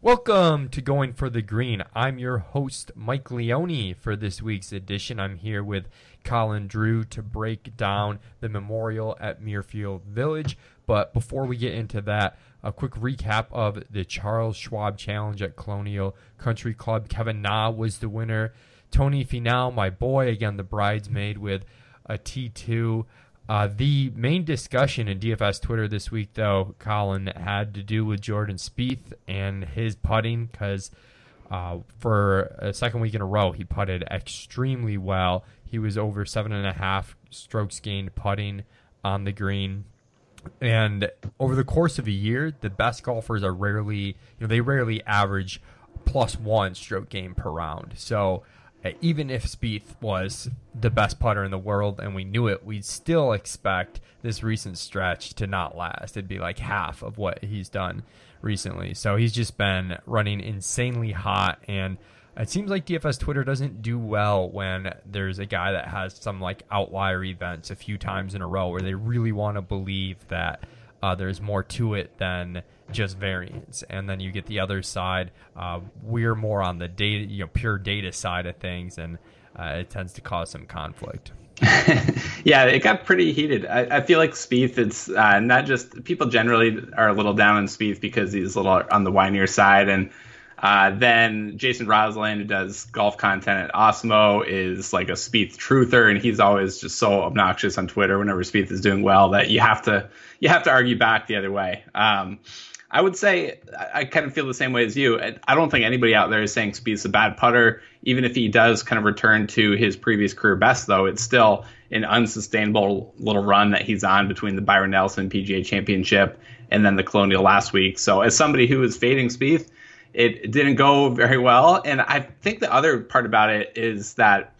Welcome to Going for the Green. I'm your host, Mike Leone. For this week's edition, I'm here with Colin Drew to break down the memorial at Muirfield Village. But before we get into that, a quick recap of the Charles Schwab Challenge at Colonial Country Club. Kevin Na was the winner. Tony Finau, my boy, again, the bridesmaid with a T2. Uh, the main discussion in DFS Twitter this week, though, Colin, had to do with Jordan Spieth and his putting because uh, for a second week in a row, he putted extremely well. He was over seven and a half strokes gained putting on the green. And over the course of a year, the best golfers are rarely, you know, they rarely average plus one stroke gain per round. So Eh, even if Spieth was the best putter in the world and we knew it, we'd still expect this recent stretch to not last. It'd be like half of what he's done recently. So he's just been running insanely hot and it seems like DFS Twitter doesn't do well when there's a guy that has some like outlier events a few times in a row where they really want to believe that uh, there's more to it than just variance. And then you get the other side. Uh, we're more on the data, you know, pure data side of things, and uh, it tends to cause some conflict. yeah, it got pretty heated. I, I feel like Spieth, it's uh, not just people generally are a little down on Spieth because he's a little on the whinier side, and uh, then Jason Rosland, who does golf content at Awesemo, is like a Spieth truther, and he's always just so obnoxious on Twitter whenever Spieth is doing well that you have to you have to argue back the other way. Um, I would say I kind of feel the same way as you. I don't think anybody out there is saying Spieth's a bad putter. Even if he does kind of return to his previous career best, though, it's still an unsustainable little run that he's on between the Byron Nelson PGA Championship and then the Colonial last week. So, as somebody who is fading Spieth, it didn't go very well. And I think the other part about it is that,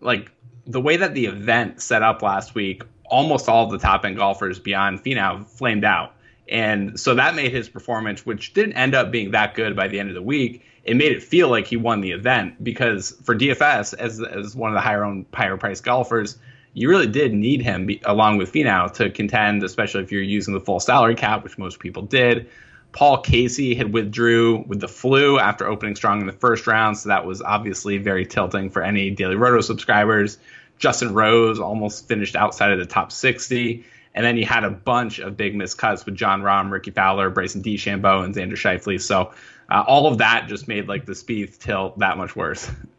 like, the way that the event set up last week, almost all of the top end golfers beyond Finau flamed out. And so that made his performance, which didn't end up being that good by the end of the week, it made it feel like he won the event because for DFS, as, as one of the higher owned, higher priced golfers, you really did need him be, along with Finau to contend, especially if you're using the full salary cap, which most people did. Paul Casey had withdrew with the flu after opening strong in the first round, so that was obviously very tilting for any Daily Roto subscribers. Justin Rose almost finished outside of the top 60. And then you had a bunch of big miscuts with Jon Rahm, Rickie Fowler, Bryson DeChambeau, and Xander Schauffele. So uh, all of that just made like the Spieth tilt that much worse.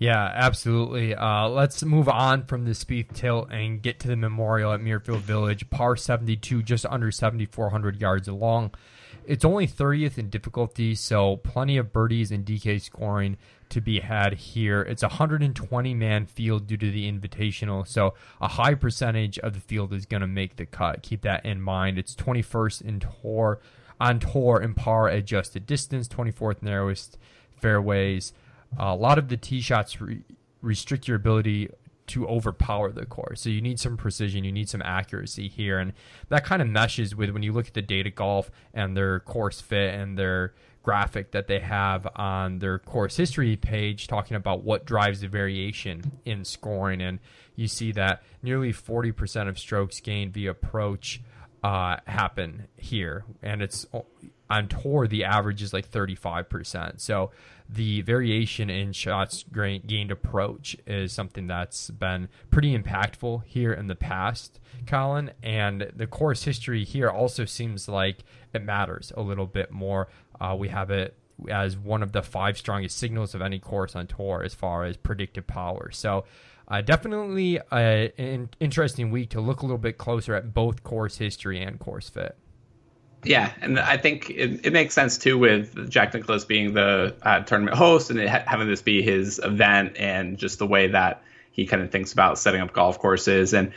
Yeah, absolutely. Uh, let's move on from the Spieth tilt and get to the memorial at Muirfield Village. Par 72, just under 7,400 yards long. It's only 30th in difficulty, so plenty of birdies and DK scoring to be had here. It's a 120 man field due to the invitational, so a high percentage of the field is going to make the cut. Keep that in mind. It's 21st in tour on tour in par adjusted distance, 24th narrowest fairways. A lot of the tee shots re- restrict your ability to overpower the course. So you need some precision, you need some accuracy here, and that kind of meshes with when you look at the data golf and their course fit and their graphic that they have on their course history page talking about what drives the variation in scoring and you see that nearly 40% of strokes gained via approach uh, happen here and it's on tour the average is like 35% so the variation in shots gained approach is something that's been pretty impactful here in the past, Colin. And the course history here also seems like it matters a little bit more. Uh, we have it as one of the five strongest signals of any course on tour as far as predictive power. So, uh, definitely an interesting week to look a little bit closer at both course history and course fit. Yeah, and I think it, it, makes sense too with Jack Nicklaus being the uh, tournament host and ha- having this be his event and just the way that he kind of thinks about setting up golf courses and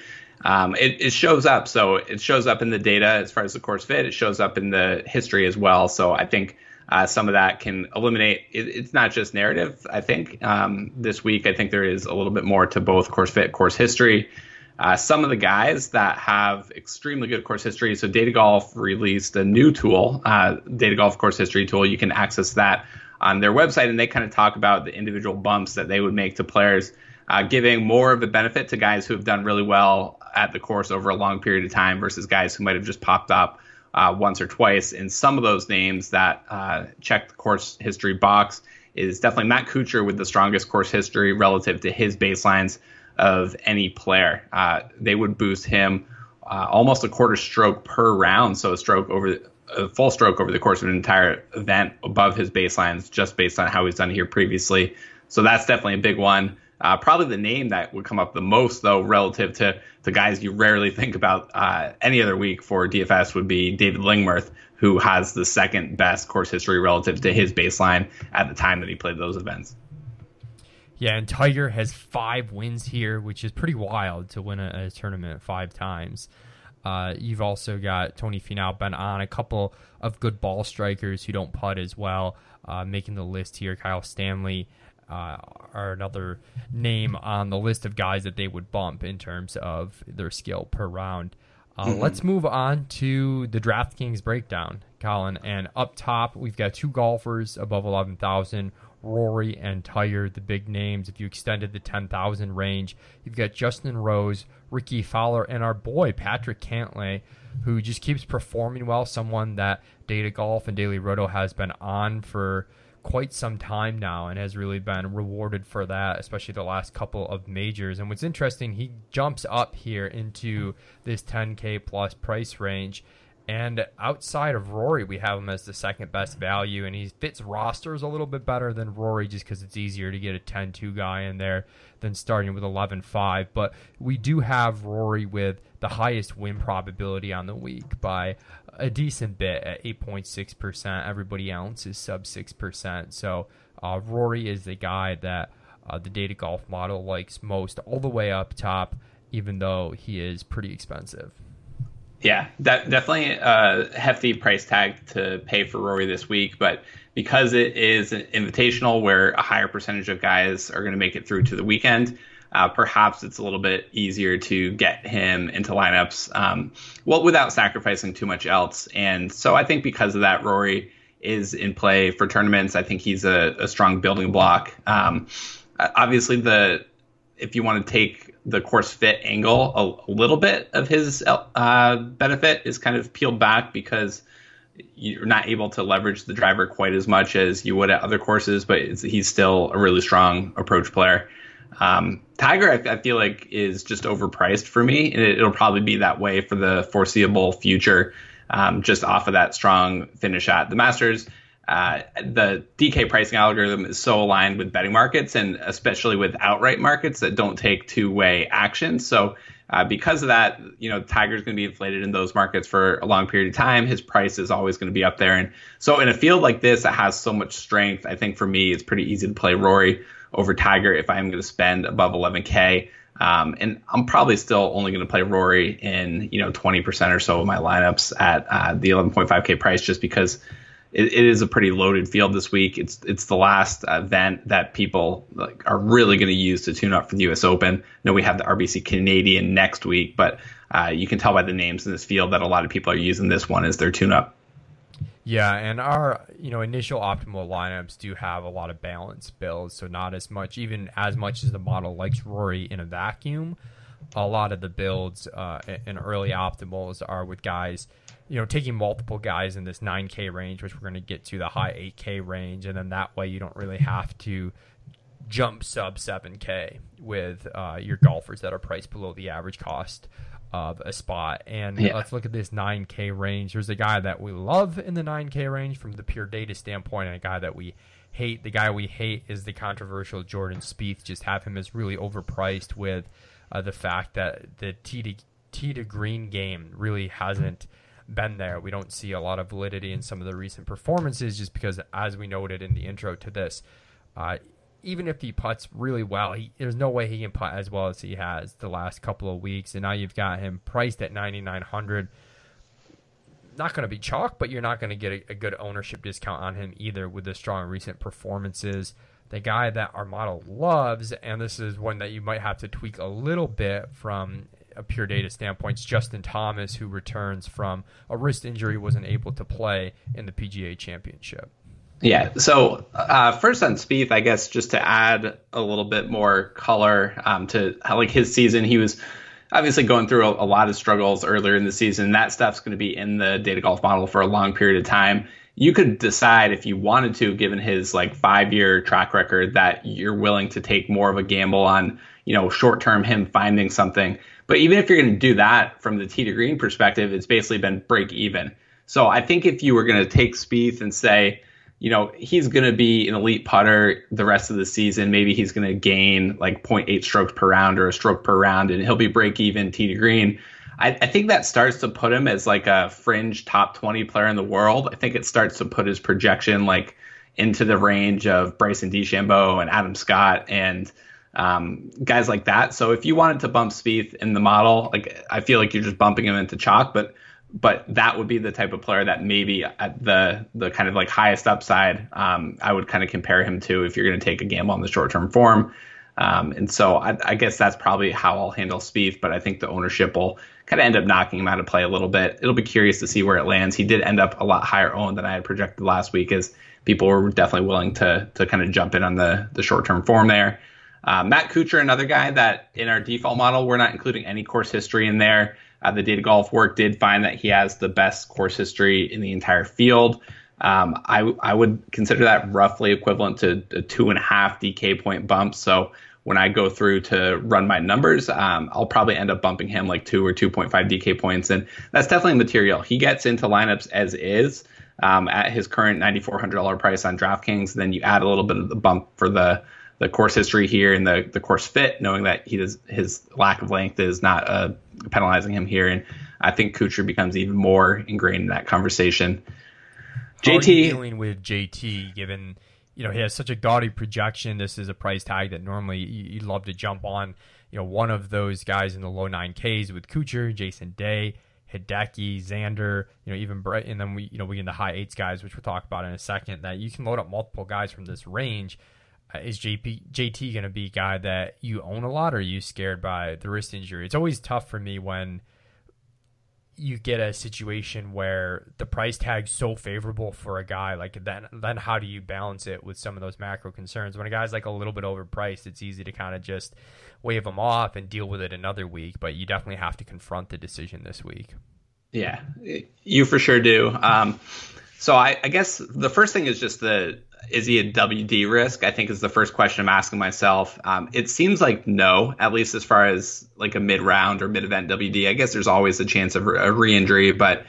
um, it, it, shows up. So it shows up in the data as far as the course fit. It shows up in the history as well. So I think uh, some of that can eliminate. It, it's not just narrative. I think um, this week I think there is a little bit more to both course fit, course history. Uh, some of the guys that have extremely good course history. So Data Golf released a new tool, uh, Data Golf Course History tool. You can access that on their website, and they kind of talk about the individual bumps that they would make to players, uh, giving more of a benefit to guys who have done really well at the course over a long period of time versus guys who might have just popped up uh, once or twice. And some of those names that uh, check the course history box is definitely Matt Kuchar with the strongest course history relative to his baselines of any player. Uh, they would boost him uh, almost a quarter stroke per round, so a stroke over a full stroke over the course of an entire event above his baselines, just based on how he's done here previously. So that's definitely a big one. Uh, probably the name that would come up the most, though, relative to the guys you rarely think about uh, any other week for DFS would be David Lingmerth, who has the second best course history relative to his baseline at the time that he played those events. Yeah, and Tiger has five wins here, which is pretty wild to win a, a tournament five times. Uh, you've also got Tony Finau, Ben An a couple of good ball strikers who don't putt as well, uh, making the list here. Kyle Stanley uh, are another name on the list of guys that they would bump in terms of their skill per round. Uh, mm-hmm. Let's move on to the DraftKings breakdown, Colin. And up top, we've got two golfers above 11,000. Rory and Tiger, the big names. If you extended the 10,000 range, you've got Justin Rose, Rickie Fowler, and our boy Patrick Cantlay, who just keeps performing well. Someone that Data Golf and Daily Roto has been on for quite some time now and has really been rewarded for that, especially the last couple of majors. And what's interesting, he jumps up here into this 10K plus price range. And outside of Rory, we have him as the second best value, and he fits rosters a little bit better than Rory just because it's easier to get a 10 2 guy in there than starting with 11 5. But we do have Rory with the highest win probability on the week by a decent bit at 8.6%. Everybody else is sub 6%. So uh, Rory is the guy that uh, the data golf model likes most, all the way up top, even though he is pretty expensive. Yeah, that definitely a hefty price tag to pay for Rory this week, but because it is an invitational where a higher percentage of guys are going to make it through to the weekend, uh, perhaps it's a little bit easier to get him into lineups, um, well, without sacrificing too much else. And so I think because of that, Rory is in play for tournaments. I think he's a, a strong building block. Um, obviously, the if you want to take the course fit angle, a, a little bit of his uh, benefit is kind of peeled back because you're not able to leverage the driver quite as much as you would at other courses, but he's still a really strong approach player. Um, Tiger, I, I, feel like, is just overpriced for me, and it, will probably be that way for the foreseeable future, um, just off of that strong finish at the Masters. Uh, the DK pricing algorithm is so aligned with betting markets, and especially with outright markets that don't take two-way action. So, uh, because of that, you know, Tiger's going to be inflated in those markets for a long period of time. His price is always going to be up there, and so in a field like this that has so much strength, I think for me, it's pretty easy to play Rory over Tiger if I'm going to spend above 11K. Um, and I'm probably still only going to play Rory in you know 20% or so of my lineups at uh, the 11.5K price, just because it, it is a pretty loaded field this week. It's it's the last event that people like, are really going to use to tune up for the U.S. Open. I know we have the RBC Canadian next week, but uh, you can tell by the names in this field that a lot of people are using this one as their tune-up. Yeah, and our you know initial optimal lineups do have a lot of balance builds, so not as much, even as much as the model likes Rory in a vacuum. A lot of the builds uh, in early optimals are with guys, you know, taking multiple guys in this 9K range, which we're going to get to the high 8K range, and then that way you don't really have to jump sub 7K with uh, your golfers that are priced below the average cost of a spot. And yeah. let's look at this 9K range. There's a guy that we love in the 9K range from the pure data standpoint, and a guy that we hate. The guy we hate is the controversial Jordan Spieth. Just have him as really overpriced with uh, the fact that the T to, T to green game really hasn't been there. We don't see a lot of validity in some of the recent performances just because, as we noted in the intro to this, uh, even if he puts really well, he, there's no way he can putt as well as he has the last couple of weeks. And now you've got him priced at 9,900. Not going to be chalk, but you're not going to get a, a, good ownership discount on him either with the strong recent performances. The guy that our model loves, and this is one that you might have to tweak a little bit from a pure data standpoint, is Justin Thomas, who returns from a wrist injury, wasn't able to play in the PGA Championship. Yeah. So uh, first on Spieth, I guess just to add a little bit more color um, to how like his season, he was obviously going through a, a lot of struggles earlier in the season. That stuff's going to be in the data golf model for a long period of time. You could decide if you wanted to, given his like five year track record, that you're willing to take more of a gamble on, you know, short term him finding something. But even if you're going to do that from the tee to green perspective, it's basically been break even. So I think if you were going to take Spieth and say, you know, he's going to be an elite putter the rest of the season. Maybe he's going to gain like 0.8 strokes per round or a stroke per round, and he'll be break even tee to green. I, I, think that starts to put him as like a fringe top 20 player in the world. I think it starts to put his projection like into the range of Bryson DeChambeau and Adam Scott and um, guys like that. So if you wanted to bump Spieth in the model, like I feel like you're just bumping him into chalk, but but that would be the type of player that maybe at the the kind of like highest upside um, I would kind of compare him to if you're going to take a gamble on the short term form. Um, and so I, I, guess that's probably how I'll handle Spieth, but I think the ownership will kind of end up knocking him out of play a little bit. It'll be curious to see where it lands. He did end up a lot higher owned than I had projected last week, as people were definitely willing to to kind of jump in on the the short term form there. Uh, Matt Kuchar, another guy that in our default model we're not including any course history in there. Uh, the data golf work did find that he has the best course history in the entire field. Um, I, I would consider that roughly equivalent to a two and a half DK point bump. So when I go through to run my numbers, um, I'll probably end up bumping him like two or 2.5 DK points. And that's definitely material. He gets into lineups as is um, at his current $9,400 price on DraftKings. Then you add a little bit of the bump for the the course history here and the, the course fit, knowing that he does his lack of length is not uh, penalizing him here. And I think Kuchar becomes even more ingrained in that conversation. How JT dealing with JT given you know he has such a gaudy projection. This is a price tag that normally you'd love to jump on. You know, one of those guys in the low nine Ks with Kuchar, Jason Day, Hideki, Xander, you know, even Brett, and then we, you know, we get the high eights guys, which we'll talk about in a second. That you can load up multiple guys from this range is JP, JT going to be a guy that you own a lot, or are you scared by the wrist injury? It's always tough for me when you get a situation where the price tag's so favorable for a guy like then then how do you balance it with some of those macro concerns? When a guy's like a little bit overpriced it's easy to kind of just wave him off and deal with it another week but you definitely have to confront the decision this week. Yeah you for sure do. Um, so I, I guess the first thing is just the is he a WD risk? I think is the first question I'm asking myself. Um, it seems like no, at least as far as like a mid round or mid event WD. I guess there's always a chance of a re injury, but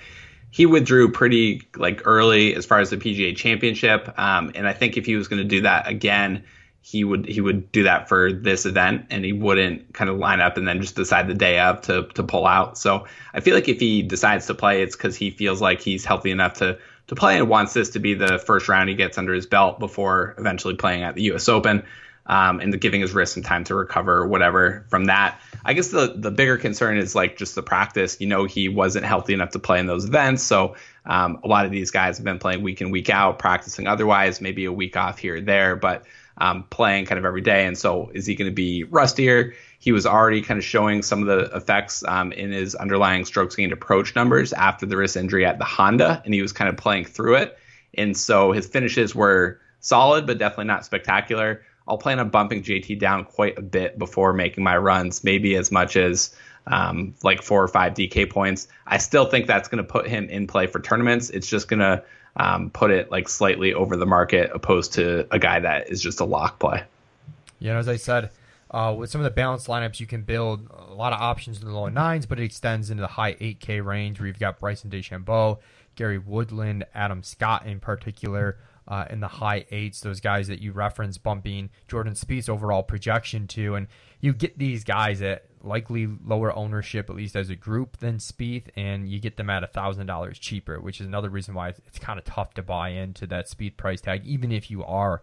he withdrew pretty like early as far as the PGA Championship. Um, and I think if he was going to do that again, he would he would do that for this event, and he wouldn't kind of line up and then just decide the day of to to pull out. So I feel like if he decides to play, it's because he feels like he's healthy enough to to play and wants this to be the first round he gets under his belt before eventually playing at the U.S. Open um, and giving his wrist some time to recover or whatever from that. I guess the the bigger concern is like just the practice. You know, he wasn't healthy enough to play in those events, so um, a lot of these guys have been playing week in week out, practicing otherwise, maybe a week off here or there, but um, playing kind of every day. And so, is he going to be rustier? He was already kind of showing some of the effects um, in his underlying strokes gained approach numbers after the wrist injury at the Honda, and he was kind of playing through it. And so his finishes were solid, but definitely not spectacular. I'll plan on bumping JT down quite a bit before making my runs, maybe as much as um, like four or five DK points. I still think that's going to put him in play for tournaments. It's just going to um, put it like slightly over the market opposed to a guy that is just a lock play. Yeah, as I said, uh, with some of the balanced lineups, you can build a lot of options in the low nines, but it extends into the high 8K range where you've got Bryson DeChambeau, Gary Woodland, Adam Scott in particular. Uh, in the high eights, those guys that you reference bumping Jordan Spieth's overall projection to, and you get these guys at likely lower ownership, at least as a group, than Spieth, and you get them at thousand dollars cheaper, which is another reason why it's kind of tough to buy into that Spieth price tag, even if you are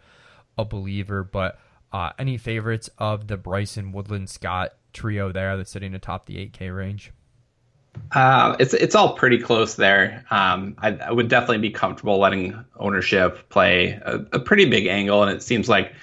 a believer. But uh, any favorites of the Bryson Woodland Scott trio there that's sitting atop the 8K range? Uh, it's it's all pretty close there. Um, I, I, would definitely be comfortable letting ownership play a, a, pretty big angle, and it seems like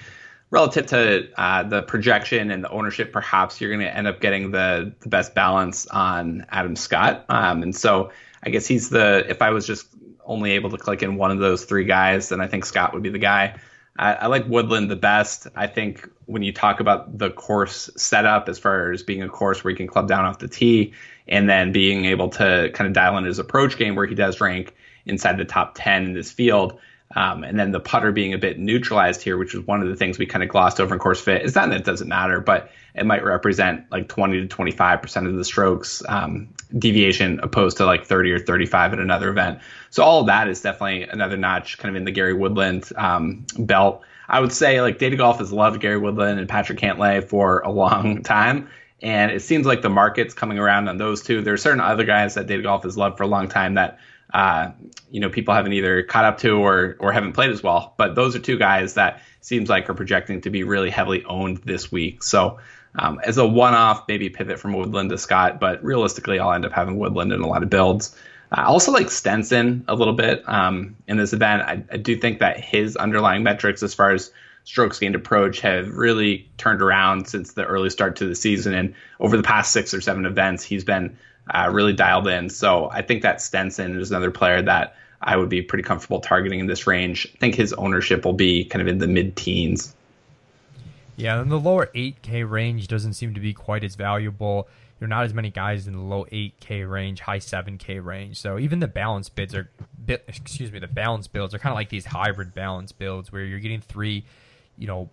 relative to uh, the projection and the ownership, perhaps you're going to end up getting the the best balance on Adam Scott. Um, and so I guess he's the if I was just only able to click in one of those three guys, then I think Scott would be the guy. I, I, like Woodland the best. I think when you talk about the course setup, as far as being a course where he can club down off the tee, and then being able to kind of dial in his approach game where he does rank inside the top 10 in this field. Um, and then the putter being a bit neutralized here, which is one of the things we kind of glossed over in course fit. Is not that it doesn't matter, but it might represent like 20 to 25 percent of the strokes um, deviation, opposed to like 30 or 35 at another event. So all of that is definitely another notch, kind of in the Gary Woodland um, belt. I would say like Data Golf has loved Gary Woodland and Patrick Cantlay for a long time. And it seems like the market's coming around on those two. There are certain other guys that Data Golf has loved for a long time that uh, you know people haven't either caught up to or or haven't played as well. But those are two guys that seems like are projecting to be really heavily owned this week. So um, as a one-off, maybe pivot from Woodland to Scott, but realistically, I'll end up having Woodland in a lot of builds. I also like Stenson a little bit um, in this event. I, I, do think that his underlying metrics, as far as strokes gained approach, have really turned around since the early start to the season. And over the past six or seven events, he's been uh, really dialed in. So I think that Stenson is another player that I would be pretty comfortable targeting in this range. I think his ownership will be kind of in the mid teens. Yeah, and the lower 8K range doesn't seem to be quite as valuable. You're not as many guys in the low 8K range, high 7K range. So even the balance bids are, excuse me, the balance builds are kind of like these hybrid balance builds where you're getting three, you know,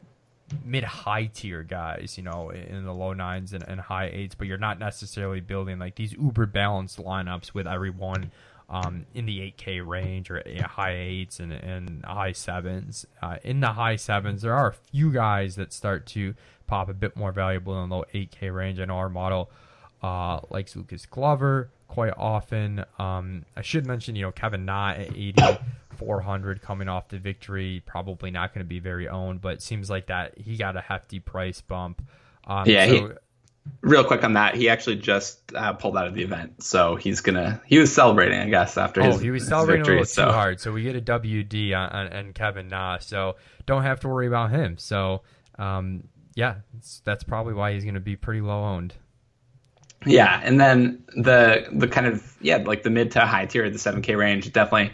mid high tier guys, you know, in the low nines and, and, high eights, but you're not necessarily building like these uber balanced lineups with everyone um, in the 8K range or you know, high eights and, and high sevens. Uh, in the high sevens, there are a few guys that start to pop a bit more valuable in the low 8K range. I know our model uh, likes Lucas Glover quite often. Um, I should mention, you know, Kevin Na at 80. 400 coming off the victory. Probably not going to be very owned, but it seems like that he got a hefty price bump. Um, yeah. So, he, real quick on that, he actually just uh, pulled out of the event, so he's gonna. He was celebrating, I guess, after oh, his. he was celebrating victory, a little so. too hard. So we get a WD on, on, on, Kevin Na, so don't have to worry about him. So um, yeah, that's probably why he's going to be pretty low owned. Yeah, and then the the kind of yeah like the mid to high tier, the seven K range, definitely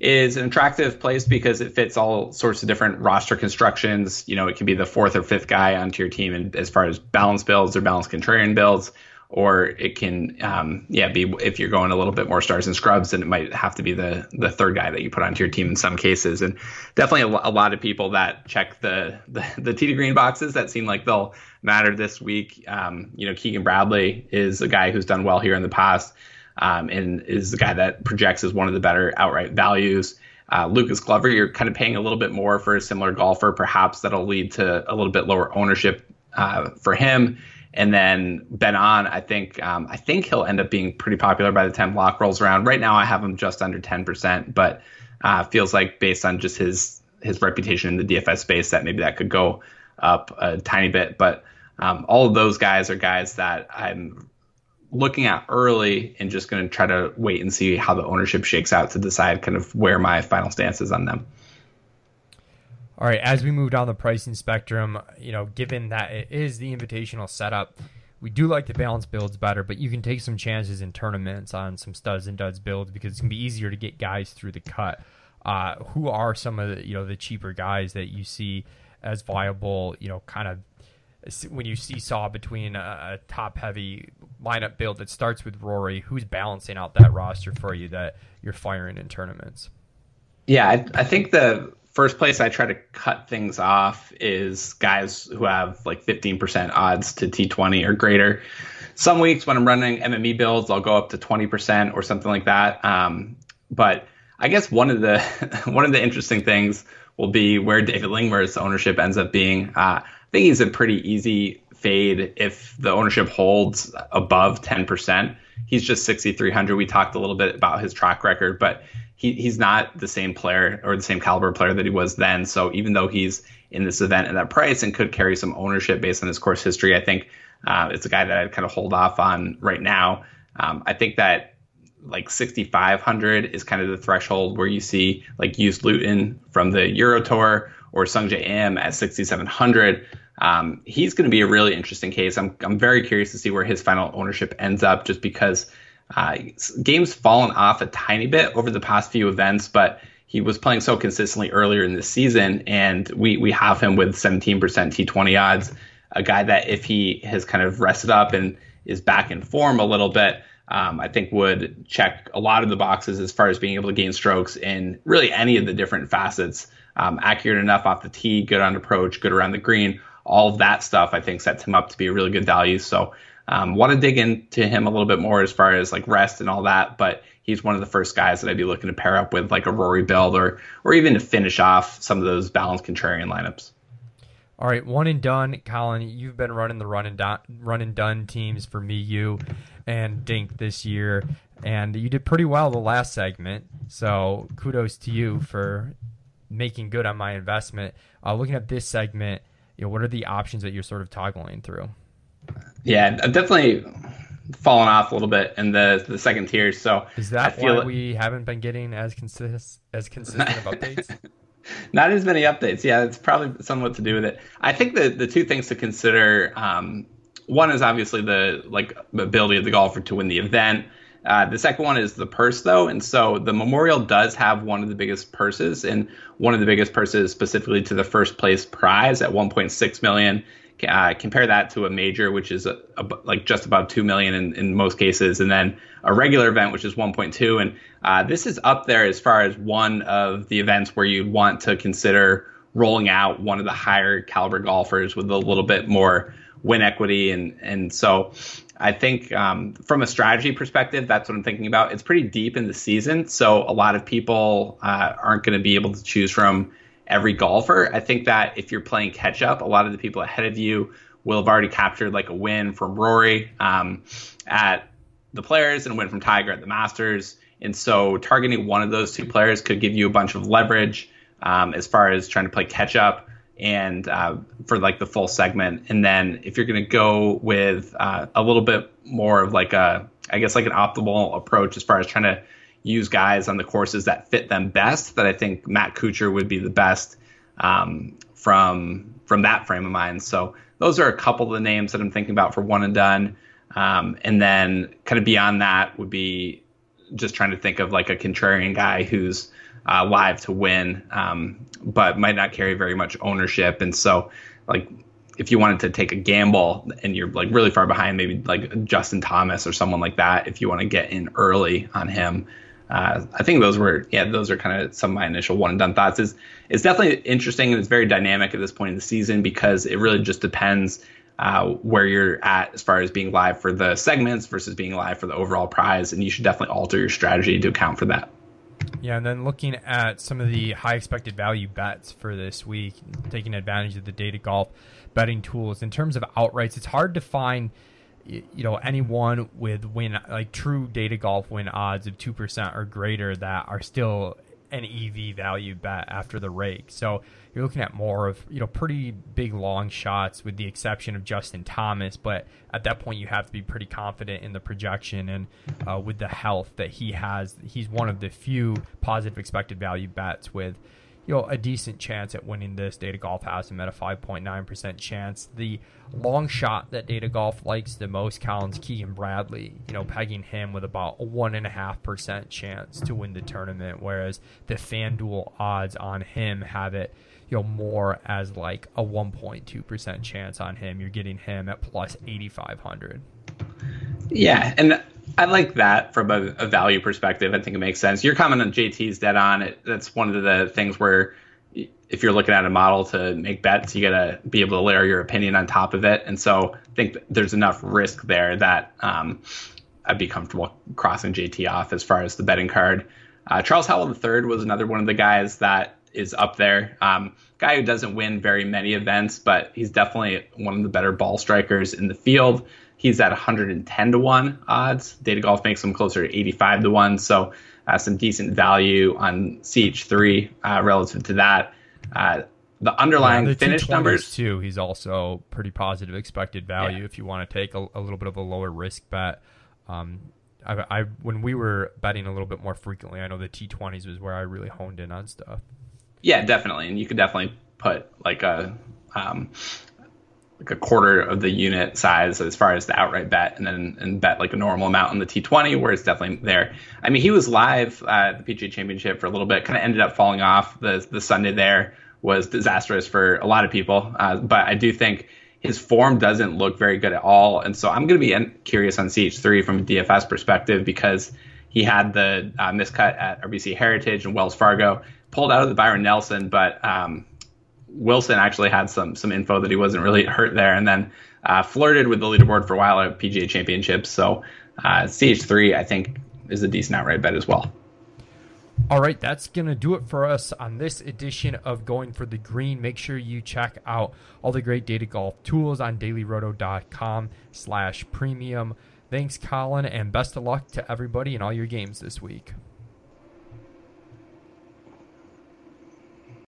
is an attractive place because it fits all sorts of different roster constructions. You know, it can be the fourth or fifth guy onto your team, and as far as balance builds or balance contrarian builds, or it can, um, yeah, be if you're going a little bit more stars and scrubs, then it might have to be the the third guy that you put onto your team in some cases. And definitely a, a lot of people that check the the, the T green boxes that seem like they'll matter this week. Um, you know, Keegan Bradley is a guy who's done well here in the past um, and is the guy that projects as one of the better outright values. Uh, Lucas Glover, you're kind of paying a little bit more for a similar golfer. Perhaps that'll lead to a little bit lower ownership uh, for him. And then Ben An, I think um, I think he'll end up being pretty popular by the time lock rolls around. Right now, I have him just under 10%, but uh, feels like based on just his his reputation in the DFS space that maybe that could go up a tiny bit. But um, all of those guys are guys that I'm looking at early and just going to try to wait and see how the ownership shakes out to decide kind of where my final stance is on them. All right, as we move down the pricing spectrum, you know, given that it is the invitational setup, we do like the balance builds better, but you can take some chances in tournaments on some studs and duds builds because it's gonna be easier to get guys through the cut. Uh, who are some of the you know the cheaper guys that you see as viable? You know, kind of when you seesaw between a top heavy lineup build that starts with Rory, who's balancing out that roster for you that you're firing in tournaments? Yeah, I, I think the first place I try to cut things off is guys who have like 15% odds to T20 or greater. Some weeks when I'm running MME builds, I'll go up to 20% or something like that. Um, but I guess one of the one of the interesting things will be where David Lingmerth's ownership ends up being. Uh, I think he's a pretty easy fade if the ownership holds above 10%. He's just 6,300. We talked a little bit about his track record, but he, he's not the same player or the same caliber player that he was then. So even though he's in this event at that price and could carry some ownership based on his course history, I think uh, it's a guy that I'd kind of hold off on right now. Um, I think that like 6,500 is kind of the threshold where you see like Joost Luiten from the Euro Tour or Sungjae Im at 6,700. Um, he's going to be a really interesting case. I'm, I'm very curious to see where his final ownership ends up just because uh, game's fallen off a tiny bit over the past few events, but he was playing so consistently earlier in the season, and we we have him with 17% T20 odds. A guy that if he has kind of rested up and is back in form a little bit, um, I think would check a lot of the boxes as far as being able to gain strokes in really any of the different facets. Um, accurate enough off the tee, good on approach, good around the green, all of that stuff I think sets him up to be a really good value. So um, want to dig into him a little bit more as far as like rest and all that, but he's one of the first guys that I'd be looking to pair up with like a Rory build or or even to finish off some of those balanced contrarian lineups. All right, one and done, Colin. You've been running the run and done, run and done teams for me, you, and Dink this year, and you did pretty well the last segment. So kudos to you for making good on my investment. Uh, looking at this segment, you know, what are the options that you're sort of toggling through? Yeah, I've definitely fallen off a little bit in the the second tier. So is that why we haven't been getting as consist as consistent of updates? Not as many updates. Yeah, it's probably somewhat to do with it. I think the the two things to consider. Um, one is obviously the like the ability of the golfer to win the event. Uh, the second one is the purse, though, and so the Memorial does have one of the biggest purses, and one of the biggest purses specifically to the first place prize at 1.6 million. Uh, compare that to a major, which is a, a, like just above two million in, in most cases, and then a regular event, which is 1.2. And uh, this is up there as far as one of the events where you'd want to consider rolling out one of the higher caliber golfers with a little bit more win equity, and and so I think um, from a strategy perspective, that's what I'm thinking about. It's pretty deep in the season, so a lot of people uh, aren't going to be able to choose from every golfer. I think that if you're playing catch up, a lot of the people ahead of you will have already captured like a win from Rory um, at the players and a win from Tiger at the Masters. And so targeting one of those two players could give you a bunch of leverage um, as far as trying to play catch up and uh, for like the full segment. And then if you're going to go with uh, a little bit more of like a, I guess like an optimal approach as far as trying to use guys on the courses that fit them best. That I think Matt Kuchar would be the best um, from from that frame of mind. So those are a couple of the names that I'm thinking about for one and done. Um, and then kind of beyond that would be just trying to think of like a contrarian guy who's uh, live to win, um, but might not carry very much ownership. And so, like, if you wanted to take a gamble and you're like really far behind, maybe like Justin Thomas or someone like that, if you want to get in early on him, uh, I think those were yeah those are kind of some of my initial one and done thoughts. is It's definitely interesting and it's very dynamic at this point in the season because it really just depends uh, where you're at as far as being live for the segments versus being live for the overall prize, and you should definitely alter your strategy to account for that. Yeah, and then looking at some of the high expected value bets for this week, taking advantage of the data golf betting tools. In terms of outrights, it's hard to find you know anyone with win like true data golf win odds of 2% or greater that are still an EV value bet after the rake. So you're looking at more of you know pretty big long shots with the exception of Justin Thomas, but at that point you have to be pretty confident in the projection and uh, with the health that he has. He's one of the few positive expected value bets with you know a decent chance at winning this. Data Golf has him at a 5.9% chance. The long shot that Data Golf likes the most, Collins Keegan Bradley, you know, pegging him with about a one and a half percent chance to win the tournament, whereas the FanDuel odds on him have it you know more as like a 1.2% chance on him you're getting him at plus 8500 yeah and I like that from a, a, value perspective. I think it makes sense. Your comment on JT's dead on. It, that's one of the things where if you're looking at a model to make bets, you gotta be able to layer your opinion on top of it. And so I think there's enough risk there that um, I'd be comfortable crossing JT off as far as the betting card. Uh, Charles Howell III was another one of the guys that is up there. Um, guy who doesn't win very many events, but he's definitely one of the better ball strikers in the field. He's at 110 to 1 odds. Data Golf makes him closer to 85 to 1. So uh, some decent value on CH3 uh, relative to that. Uh, the underlying yeah, the finish numbers too. He's also pretty positive expected value yeah. if you want to take a, a, little bit of a lower risk bet. Um, I, I, when we were betting a little bit more frequently, I know the T20s was where I really honed in on stuff. Yeah, definitely, and you could definitely put like a um, like a quarter of the unit size as far as the outright bet, and then and bet like a normal amount on the T20, where it's definitely there. I mean, he was live at the PGA Championship for a little bit, kind of ended up falling off. The the Sunday there was disastrous for a lot of people, uh, but I do think his form doesn't look very good at all, and so I'm going to be curious on CH3 from a DFS perspective because he had the uh, miscut at RBC Heritage and Wells Fargo, pulled out of the Byron Nelson, but um, Wilson actually had some some info that he wasn't really hurt there, and then uh, flirted with the leaderboard for a while at PGA Championships. So uh, CH3, I think, is a decent outright bet as well. All right, that's going to do it for us on this edition of Going for the Green. Make sure you check out all the great data golf tools on dailyroto.com slash premium. Thanks, Colin, and best of luck to everybody in all your games this week.